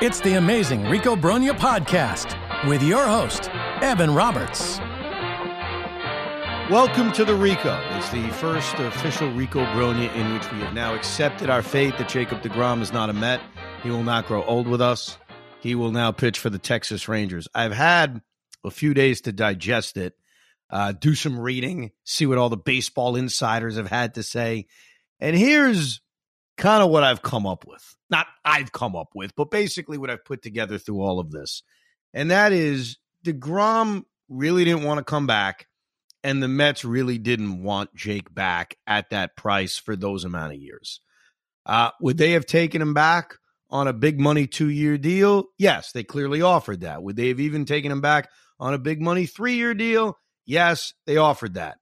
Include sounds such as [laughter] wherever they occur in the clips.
It's the amazing Rico Brogna podcast with your host, Evan Roberts. Welcome to the Rico. It's the first official Rico Brogna in which we have now accepted our fate that Jacob DeGrom is not a Met. He will not grow old with us. He will now pitch for the Texas Rangers. I've had a few days to digest it, uh, do some reading, see what all the baseball insiders have had to say. And here's kind of what I've come up with. Not I've come up with, but basically what I've put together through all of this. And that is DeGrom really didn't want to come back. And the Mets really didn't want Jake back at that price for those amount of years. Uh, would they have taken him back on a big money two year deal? Yes, they clearly offered that. Would they have even taken him back on a big money three year deal? Yes, they offered that.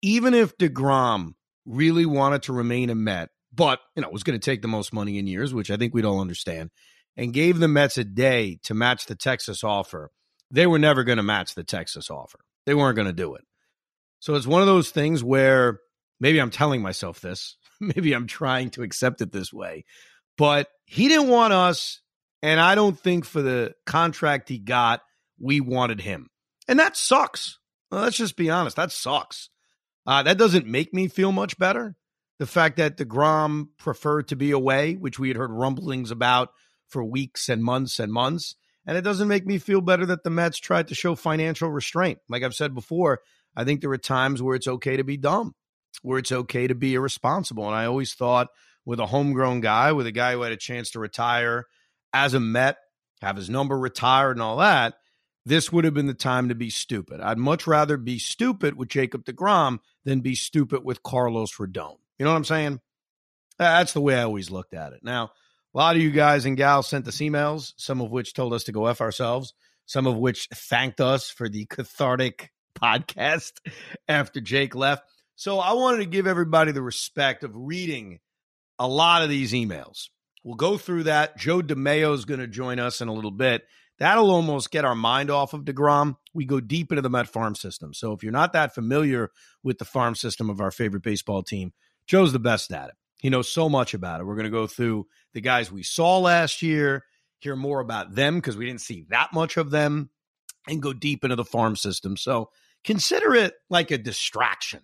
Even if DeGrom really wanted to remain a Met, but you know was going to take the most money in years, which I think we'd all understand, and gave the Mets a day to match the Texas offer, they were never going to match the Texas offer. They weren't going to do it. So it's one of those things where maybe I'm telling myself this, [laughs] maybe I'm trying to accept it this way, but he didn't want us, and I don't think for the contract he got, we wanted him, and that sucks. Well, let's just be honest, that sucks. Uh, that doesn't make me feel much better. The fact that DeGrom preferred to be away, which we had heard rumblings about for weeks and months and months. And it doesn't make me feel better that the Mets tried to show financial restraint. Like I've said before, I think there are times where it's okay to be dumb, where it's okay to be irresponsible. And I always thought with a homegrown guy, with a guy who had a chance to retire as a Met, have his number retired and all that, this would have been the time to be stupid. I'd much rather be stupid with Jacob DeGrom than be stupid with Carlos Rodon. You know what I'm saying? That's the way I always looked at it. Now, a lot of you guys and gals sent us emails, some of which told us to go F ourselves, some of which thanked us for the cathartic [laughs] podcast after Jake left. So I wanted to give everybody the respect of reading a lot of these emails. We'll go through that. Joe DeMayo is going to join us in a little bit. That'll almost get our mind off of DeGrom. We go deep into the Met farm system. So if you're not that familiar with the farm system of our favorite baseball team, Joe's the best at it. He knows so much about it. We're going to go through the guys we saw last year, hear more about them because we didn't see that much of them, and go deep into the farm system. So consider it like a distraction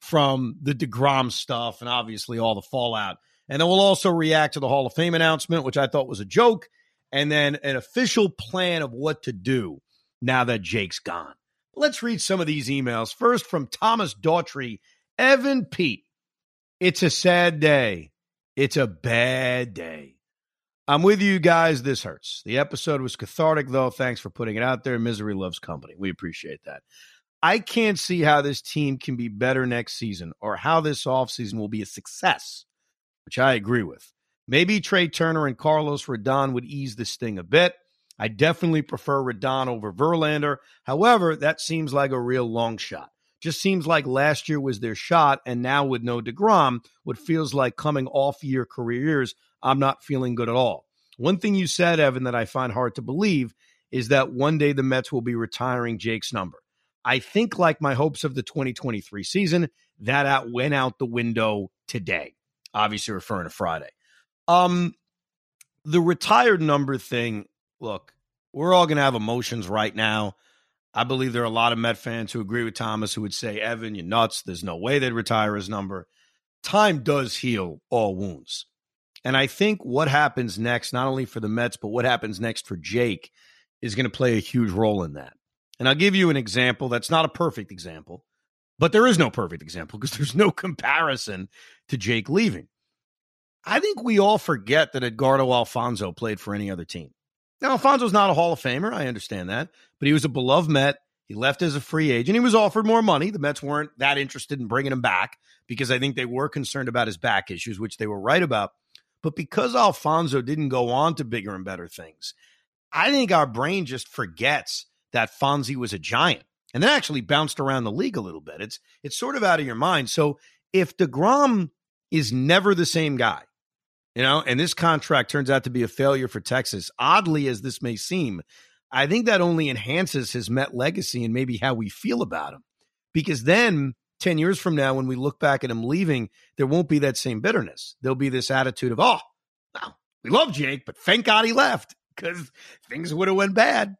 from the DeGrom stuff and obviously all the fallout. And then we'll also react to the Hall of Fame announcement, which I thought was a joke, and then an official plan of what to do now that Jake's gone. Let's read some of these emails. First from Thomas Daughtry, Evan Pete. It's a sad day. It's a bad day. I'm with you guys. This hurts. The episode was cathartic, though. Thanks for putting it out there. Misery loves company. We appreciate that. I can't see how this team can be better next season or how this offseason will be a success, which I agree with. Maybe Trea Turner and Carlos Rodon would ease this thing a bit. I definitely prefer Rodon over Verlander. However, that seems like a real long shot. Just seems like last year was their shot, and now with no DeGrom, what feels like coming off year careers, I'm not feeling good at all. One thing you said, Evan, that I find hard to believe is that one day the Mets will be retiring Jake's number. I think, like my hopes of the 2023 season, that out went out the window today. Obviously, referring to Friday. Um, the retired number thing. Look, we're all going to have emotions right now. I believe there are a lot of Met fans who agree with Thomas who would say, Evan, you're nuts. There's no way they'd retire his number. time does heal all wounds. And I think what happens next, not only for the Mets, but what happens next for Jake, is going to play a huge role in that. And I'll give you an example that's not a perfect example, but there is no perfect example because [laughs] there's no comparison to Jake leaving. I think we all forget that Edgardo Alfonzo played for any other team. Now, Alfonzo's not a Hall of Famer. I understand that. But he was a beloved Met. He left as a free agent. He was offered more money. The Mets weren't that interested in bringing him back because I think they were concerned about his back issues, which they were right about. But because Alfonzo didn't go on to bigger and better things, I think our brain just forgets that Fonzie was a giant and then actually bounced around the league a little bit. It's it's sort of out of your mind. So if DeGrom is never the same guy, you know, and this contract turns out to be a failure for Texas, oddly as this may seem, I think that only enhances his Met legacy and maybe how we feel about him. Because then 10 years from now, when we look back at him leaving, there won't be that same bitterness. There'll be this attitude of, oh, we love Jake, but thank God he left because things would have went bad.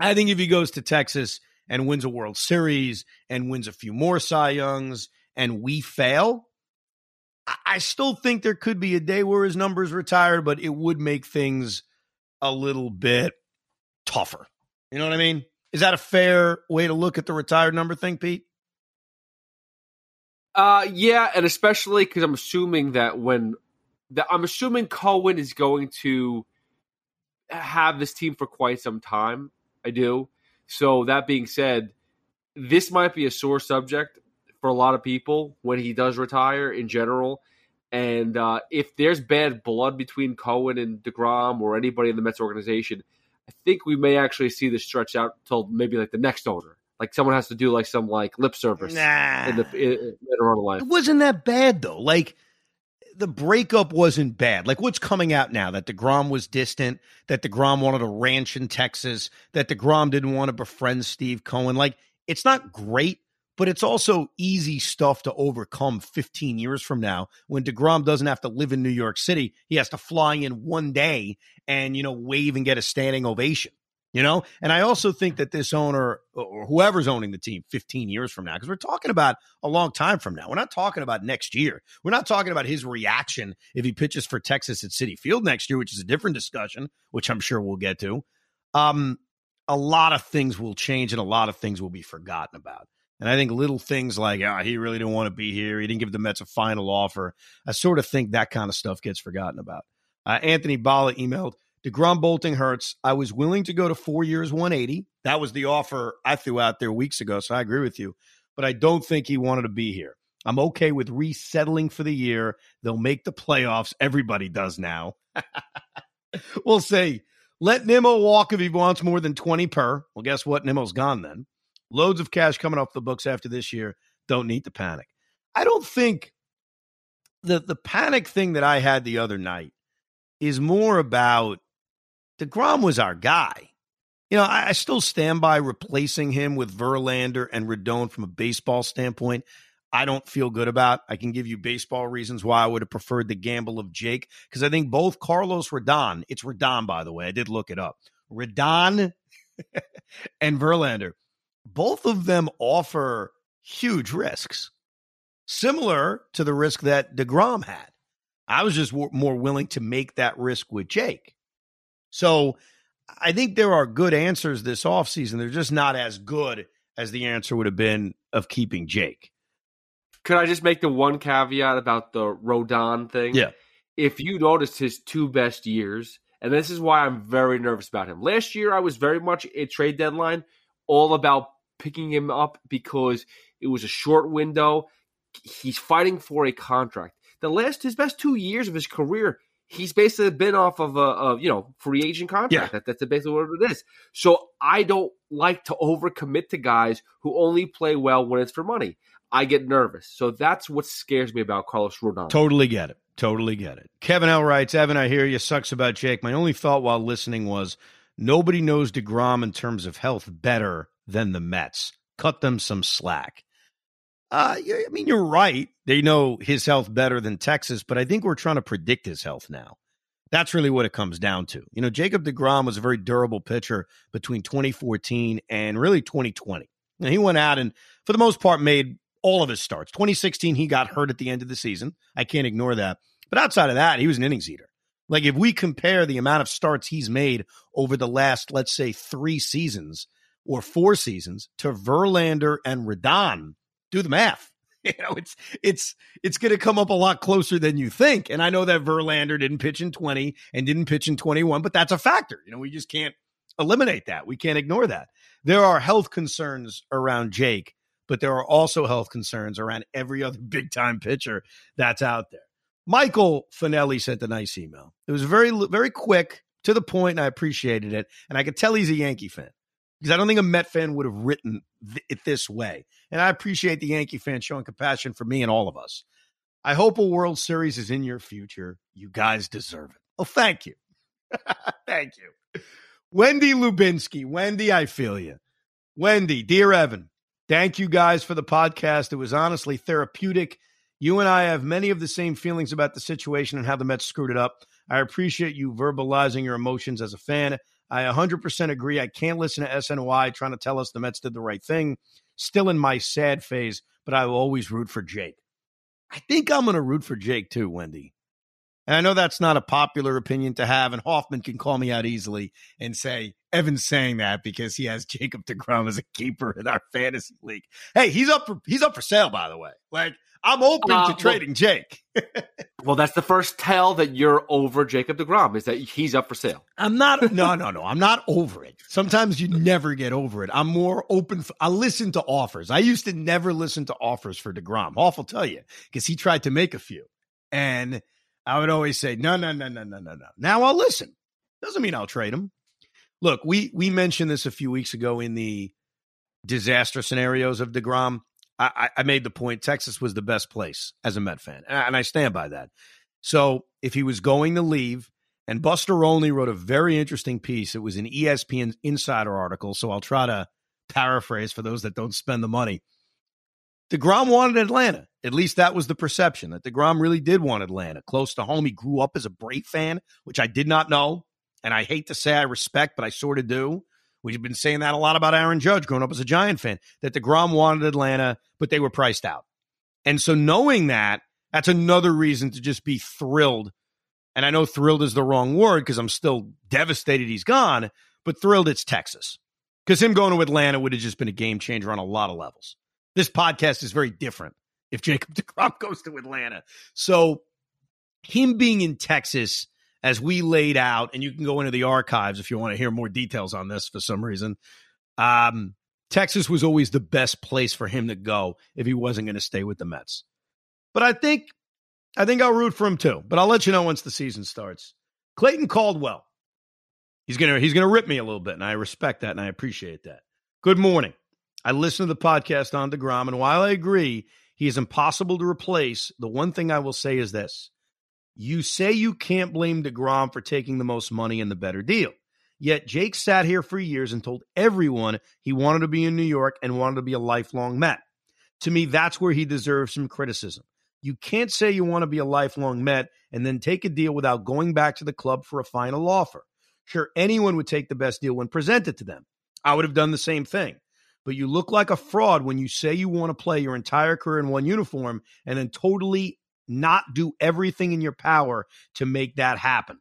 I think if he goes to Texas and wins a World Series and wins a few more Cy Youngs and we fail, I still think there could be a day where his numbers retired, but it would make things a little bit tougher. You know what I mean? Is that a fair way to look at the retired number thing, Pete? Uh, yeah, and especially because I'm assuming that when that I'm assuming Cohen is going to have this team for quite some time. I do. So that being said, this might be a sore subject for a lot of people when he does retire in general. And uh, if there's bad blood between Cohen and Degrom or anybody in the Mets organization, I think we may actually see this stretch out till maybe like the next owner. Like someone has to do like some like lip service nah. in the in, later on in life. It wasn't that bad though. Like the breakup wasn't bad. Like what's coming out now that DeGrom was distant, that DeGrom wanted a ranch in Texas, that DeGrom didn't want to befriend Steve Cohen. Like it's not great, but it's also easy stuff to overcome 15 years from now when DeGrom doesn't have to live in New York City. He has to fly in one day and, you know, wave and get a standing ovation. You know, and I also think that this owner or whoever's owning the team 15 years from now, because we're talking about a long time from now. We're not talking about next year. We're not talking about his reaction if he pitches for Texas at Citi Field next year, which is a different discussion, which I'm sure we'll get to. Um, a lot of things will change and a lot of things will be forgotten about. And I think little things like, oh, he really didn't want to be here. He didn't give the Mets a final offer. I sort of think that kind of stuff gets forgotten about. Uh, Anthony Bala emailed, DeGrom bolting hurts. I was willing to go to four years, 180. That was the offer I threw out there weeks ago. So I agree with you. But I don't think he wanted to be here. I'm okay with resettling for the year. They'll make the playoffs. Everybody does now. [laughs] we'll see. let Nimmo walk if he wants more than 20 per. Well, guess what? Nimmo's gone then. Loads of cash coming off the books after this year. Don't need to panic. I don't think the the panic thing that I had the other night is more about DeGrom was our guy. You know, I, I still stand by replacing him with Verlander and Rodon from a baseball standpoint. I don't feel good about. I can give you baseball reasons why I would have preferred the gamble of Jake because I think both Carlos Rodon, it's Rodon by the way, I did look it up. Rodon [laughs] and Verlander, both of them offer huge risks, similar to the risk that DeGrom had. I was just more willing to make that risk with Jake. So I think there are good answers this offseason. They're just not as good as the answer would have been of keeping Jake. Could I just make the one caveat about the Rodon thing? Yeah. If you noticed his two best years, and this is why I'm very nervous about him. Last year, I was very much a trade deadline, all about picking him up because it was a short window. He's fighting for a contract. The last, his best two years of his career, he's basically been off of a, a you know free agent contract. Yeah. That, that's basically what it is. So I don't like to overcommit to guys who only play well when it's for money. I get nervous. So that's what scares me about Carlos Rodon. Totally get it. Totally get it. Kevin L writes, Evan, I hear you. Sucks about Jake. My only thought while listening was nobody knows DeGrom in terms of health better than the Mets. Cut them some slack. Uh, I mean, you're right. They know his health better than Texas, but I think we're trying to predict his health now. That's really what it comes down to. You know, Jacob DeGrom was a very durable pitcher between 2014 and really 2020. And he went out and, for the most part, made all of his starts. 2016, he got hurt at the end of the season. I can't ignore that. But outside of that, he was an innings eater. Like if we compare the amount of starts he's made over the last, let's say, three seasons or four seasons to Verlander and Rodon, do the math. [laughs] You know, it's it's it's going to come up a lot closer than you think. And I know that Verlander didn't pitch in 20 and didn't pitch in 21, but that's a factor. You know, we just can't eliminate that. We can't ignore that. There are health concerns around Jake, but there are also health concerns around every other [laughs] big time pitcher that's out there. Michael Finelli sent a nice email. It was very, very quick to the point, and I appreciated it. And I could tell he's a Yankee fan because I don't think a Met fan would have written th- it this way. And I appreciate the Yankee fan showing compassion for me and all of us. I hope a World Series is in your future. You guys deserve it. Well, thank you. [laughs] thank you. Wendy Lubinsky. Wendy, I feel you. Wendy, dear Evan, thank you guys for the podcast. It was honestly therapeutic. You and I have many of the same feelings about the situation and how the Mets screwed it up. I appreciate you verbalizing your emotions as a fan. I 100% agree. I can't listen to SNY trying to tell us the Mets did the right thing. Still in my sad phase, but I will always root for Jake. I think I'm going to root for Jake too, Wendy. And I know that's not a popular opinion to have, and Hoffman can call me out easily and say, Evan's saying that because he has [laughs] Jacob DeGrom as a keeper in our fantasy league. Hey, he's up for he's up for sale, by the way. Like I'm open uh, to trading well, Jake. [laughs] well, that's the first tell that you're over Jacob DeGrom is that he's up for sale. I'm not. [laughs] No, no, no. I'm not over it. Sometimes you never get over it. I'm more open. For, I listen to offers. I used to never listen to offers for DeGrom. Hoff will tell you because he tried to make a few, and I would always say no, no, no, no, no, no, no. Now I'll listen. Doesn't mean I'll trade him. Look, we we mentioned this a few weeks ago in the disaster scenarios of DeGrom. I, I made the point Texas was the best place as a Met fan, and I stand by that. So if he was going to leave, and Buster Olney wrote a very interesting piece. It was an ESPN Insider article, so I'll try to paraphrase for those that don't spend the money. DeGrom wanted Atlanta. At least that was the perception that DeGrom really did want Atlanta, close to home. He grew up as a Brave fan, which I did not know. And I hate to say I respect, but I sort of do. We've been saying that a lot about Aaron Judge growing up as a Giant fan, that DeGrom wanted Atlanta, but they were priced out. And so knowing that, that's another reason to just be thrilled. And I know thrilled is the wrong word because I'm still devastated he's gone, but thrilled it's Texas. Because him going to Atlanta would have just been a game changer on a lot of levels. This podcast is very different if Jacob [laughs] DeGrom goes to Atlanta. So him being in Texas as we laid out, and you can go into the archives if you want to hear more details on this for some reason. Um, Texas was always the best place for him to go if he wasn't going to stay with the Mets. But I think I think I'll root for him too. But I'll let you know once the season starts. Clayton Caldwell. He's gonna he's gonna rip me a little bit, and I respect that and I appreciate that. Good morning. I listen to the podcast on DeGrom, and while I agree he is impossible to replace, the one thing I will say is this. You say you can't blame DeGrom for taking the most money and the better deal. Yet Jake sat here for years and told everyone he wanted to be in New York and wanted to be a lifelong Met. To me, that's where he deserves some criticism. You can't say you want to be a lifelong Met and then take a deal without going back to the club for a final offer. Sure, anyone would take the best deal when presented to them. I would have done the same thing. But you look like a fraud when you say you want to play your entire career in one uniform and then totally not do everything in your power to make that happen.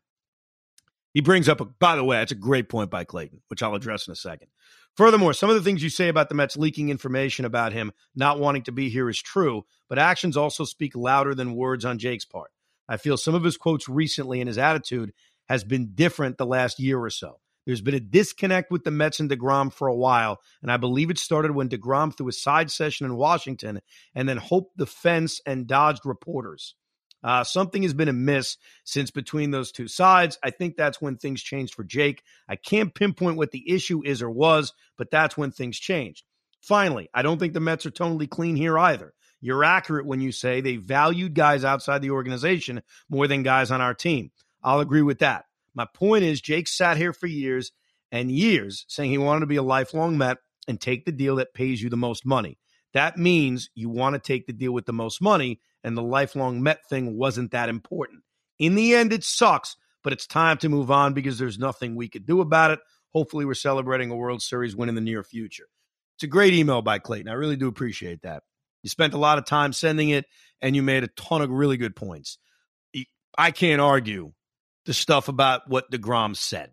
He brings up, a, by the way, that's a great point by Clayton, which I'll address in a second. Furthermore, some of the things you say about the Mets leaking information about him not wanting to be here is true, but actions also speak louder than words on Jake's part. I feel some of his quotes recently and his attitude has been different the last year or so. There's been a disconnect with the Mets and DeGrom for a while, and I believe it started when DeGrom threw a side session in Washington and then hoped the fence and dodged reporters. Uh, something has been amiss since between those two sides. I think that's when things changed for Jake. I can't pinpoint what the issue is or was, but that's when things changed. Finally, I don't think the Mets are totally clean here either. You're accurate when you say they valued guys outside the organization more than guys on our team. I'll agree with that. My point is, Jake sat here for years and years saying he wanted to be a lifelong Met and take the deal that pays you the most money. That means you want to take the deal with the most money, and the lifelong Met thing wasn't that important. In the end, it sucks, but it's time to move on because there's nothing we could do about it. Hopefully, we're celebrating a World Series win in the near future. It's a great email by Clayton. I really do appreciate that. You spent a lot of time sending it, and you made a ton of really good points. I can't argue the stuff about what DeGrom said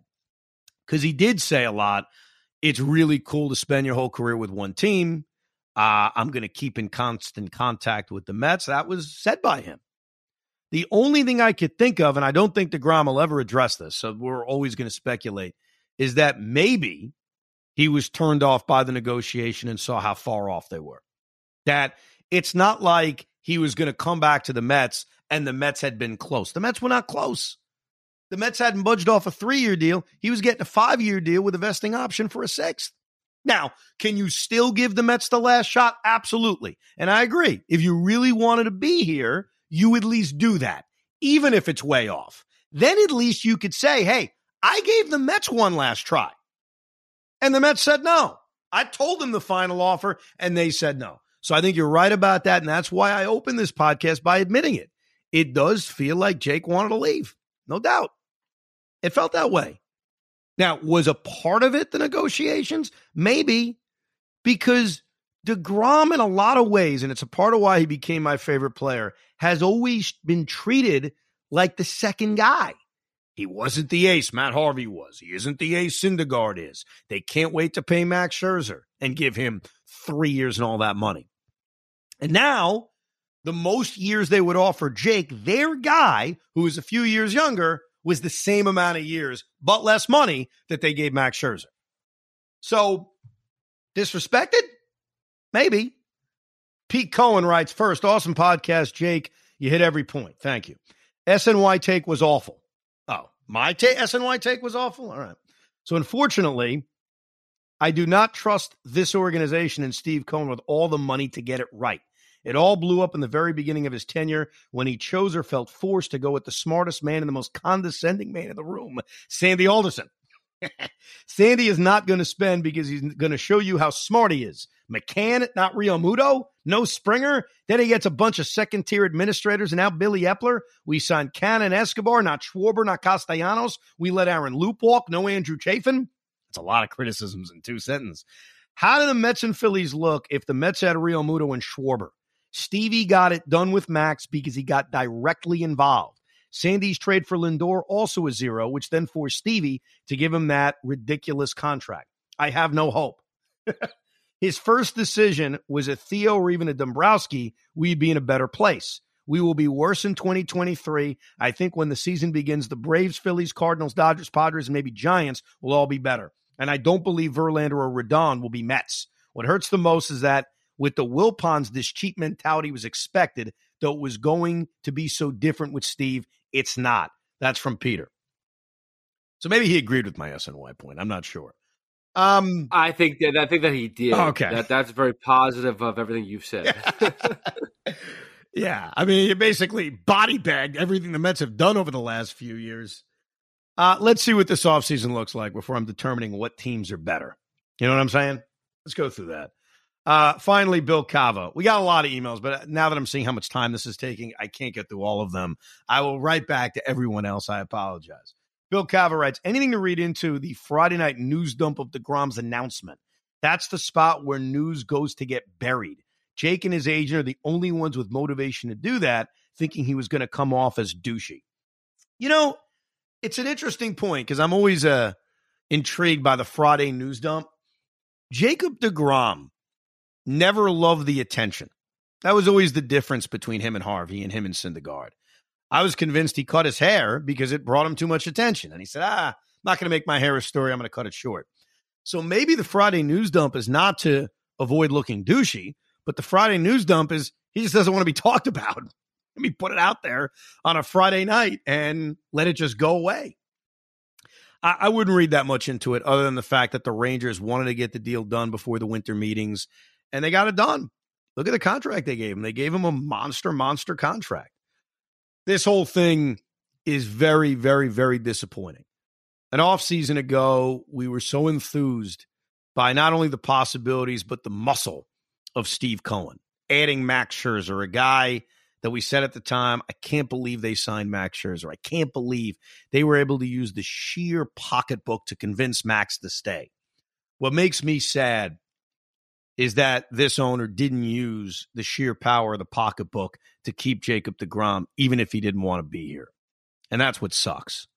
because he did say a lot. It's really cool to spend your whole career with one team. Uh, I'm going to keep in constant contact with the Mets. That was said by him. The only thing I could think of, and I don't think DeGrom will ever address this, so we're always going to speculate, is that maybe he was turned off by the negotiation and saw how far off they were. That it's not like he was going to come back to the Mets and the Mets had been close. The Mets were not close. The Mets hadn't budged off a three year deal. He was getting a five year deal with a vesting option for a sixth. Now, can you still give the Mets the last shot? Absolutely. And I agree. If you really wanted to be here, you at least do that, even if it's way off. Then at least you could say, hey, I gave the Mets one last try. And the Mets said no. I told them the final offer, and they said no. So I think you're right about that. And that's why I opened this podcast by admitting it. It does feel like Jake wanted to leave, no doubt. It felt that way. Now, was a part of it the negotiations? Maybe, because DeGrom, in a lot of ways, and it's a part of why he became my favorite player, has always been treated like the second guy. He wasn't the ace Matt Harvey was. He isn't the ace Syndergaard is. They can't wait to pay Max Scherzer and give him three years and all that money. And now, the most years they would offer Jake, their guy, who is a few years younger, was the same amount of years, but less money that they gave Max Scherzer. So, disrespected? Maybe. Pete Cohen writes first, awesome podcast, Jake. You hit every point. Thank you. SNY take was awful. Oh, my take, SNY take was awful? All right. So, unfortunately, I do not trust this organization and Steve Cohen with all the money to get it right. It all blew up in the very beginning of his tenure when he chose or felt forced to go with the smartest man and the most condescending man in the room, Sandy Alderson. [laughs] Sandy is not going to spend because he's going to show you how smart he is. McCann, not Realmuto, no Springer. Then he gets a bunch of second tier administrators and now Billy Eppler. We signed Canha Escobar, not Schwarber, not Castellanos. We let Aaron Loup walk, no Andrew Chafin. It's a lot of criticisms in two sentences. How do the Mets and Phillies look if the Mets had Realmuto and Schwarber? Stevie got it done with Max because he got directly involved. Sandy's trade for Lindor also a zero, which then forced Stevie to give him that ridiculous contract. I have no hope. [laughs] His first decision was a Theo or even a Dombrowski, we'd be in a better place. We will be worse in 2023. I think when the season begins, the Braves, Phillies, Cardinals, Dodgers, Padres, and maybe Giants will all be better. And I don't believe Verlander or Rodon will be Mets. What hurts the most is that with the Wilpons, this cheap mentality was expected, though it was going to be so different with Steve. It's not. That's from Peter. So maybe he agreed with my SNY point. I'm not sure. Um, I think that I think that he did. Okay, that, that's very positive of everything you've said. yeah, [laughs] I mean, you basically body bagged everything the Mets have done over the last few years. Uh, let's see what this offseason looks like before I'm determining what teams are better. You know what I'm saying? Let's go through that. Uh, finally, Bill Cava. We got a lot of emails, but now that I'm seeing how much time this is taking, I can't get through all of them. I will write back to everyone else. I apologize. Bill Cava writes anything to read into the Friday night news dump of DeGrom's announcement. That's the spot where news goes to get buried. Jake and his agent are the only ones with motivation to do that, thinking he was going to come off as douchey. You know, it's an interesting point because I'm always uh, intrigued by the Friday news dump. Jacob DeGrom never loved the attention. That was always the difference between him and Harvey and him and Syndergaard. I was convinced he cut his hair because it brought him too much attention. And he said, ah, I'm not going to make my hair a story. I'm going to cut it short. So maybe the Friday news dump is not to avoid looking douchey, but the Friday news dump is he just doesn't want to be [laughs] talked about. Let me put it out there on a Friday night and let it just go away. I, I wouldn't read that much into it other than the fact that the Rangers wanted to get the deal done before the winter meetings and they got it done. Look at the contract they gave him. They gave him a monster, monster contract. This whole thing is very, very, very disappointing. An off season ago, we were so enthused by not only the possibilities, but the muscle of Steve Cohen, adding Max Scherzer, a guy that we said at the time, I can't believe they signed Max Scherzer. I can't believe they were able to use the sheer pocketbook to convince Max to stay. What makes me sad is that this owner didn't use the sheer power of the pocketbook to keep Jacob DeGrom, even if he didn't want to be here. And that's what sucks.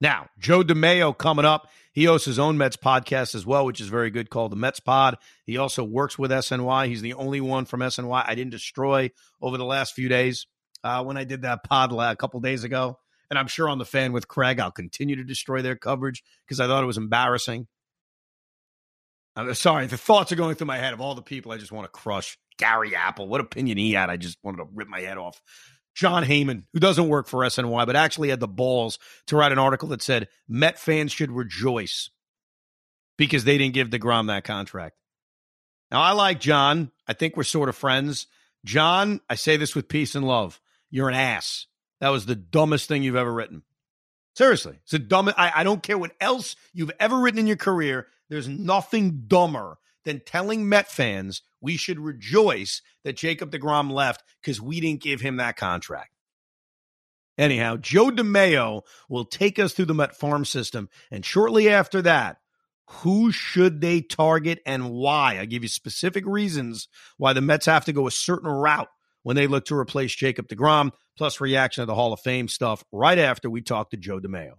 Now, Joe DeMayo coming up. He hosts his own Mets podcast as well, which is very good, called the Mets Pod. He also works with SNY. He's the only one from SNY I didn't destroy over the last few days uh, when I did that pod a couple days ago. And I'm sure on the fan with Craig, I'll continue to destroy their coverage because I thought it was embarrassing. I'm sorry, the thoughts are going through my head of all the people I just want to crush. Gary Apple, what opinion he had, I just wanted to rip my head off. Jon Heyman, who doesn't work for SNY, but actually had the balls to write an article that said Met fans should rejoice because they didn't give DeGrom that contract. Now, I like Jon. I think we're sort of friends. Jon, I say this with peace and love. You're an ass. That was the dumbest thing you've ever written. Seriously, it's a dumb. I, I don't care what else you've ever written in your career. There's nothing dumber than telling Met fans we should rejoice that Jacob DeGrom left because we didn't give him that contract. Anyhow, Joe DeMayo will take us through the Met farm system. And shortly after that, who should they target and why? I give you specific reasons why the Mets have to go a certain route when they look to replace Jacob DeGrom, plus reaction to the Hall of Fame stuff right after we talk to Joe DeMayo.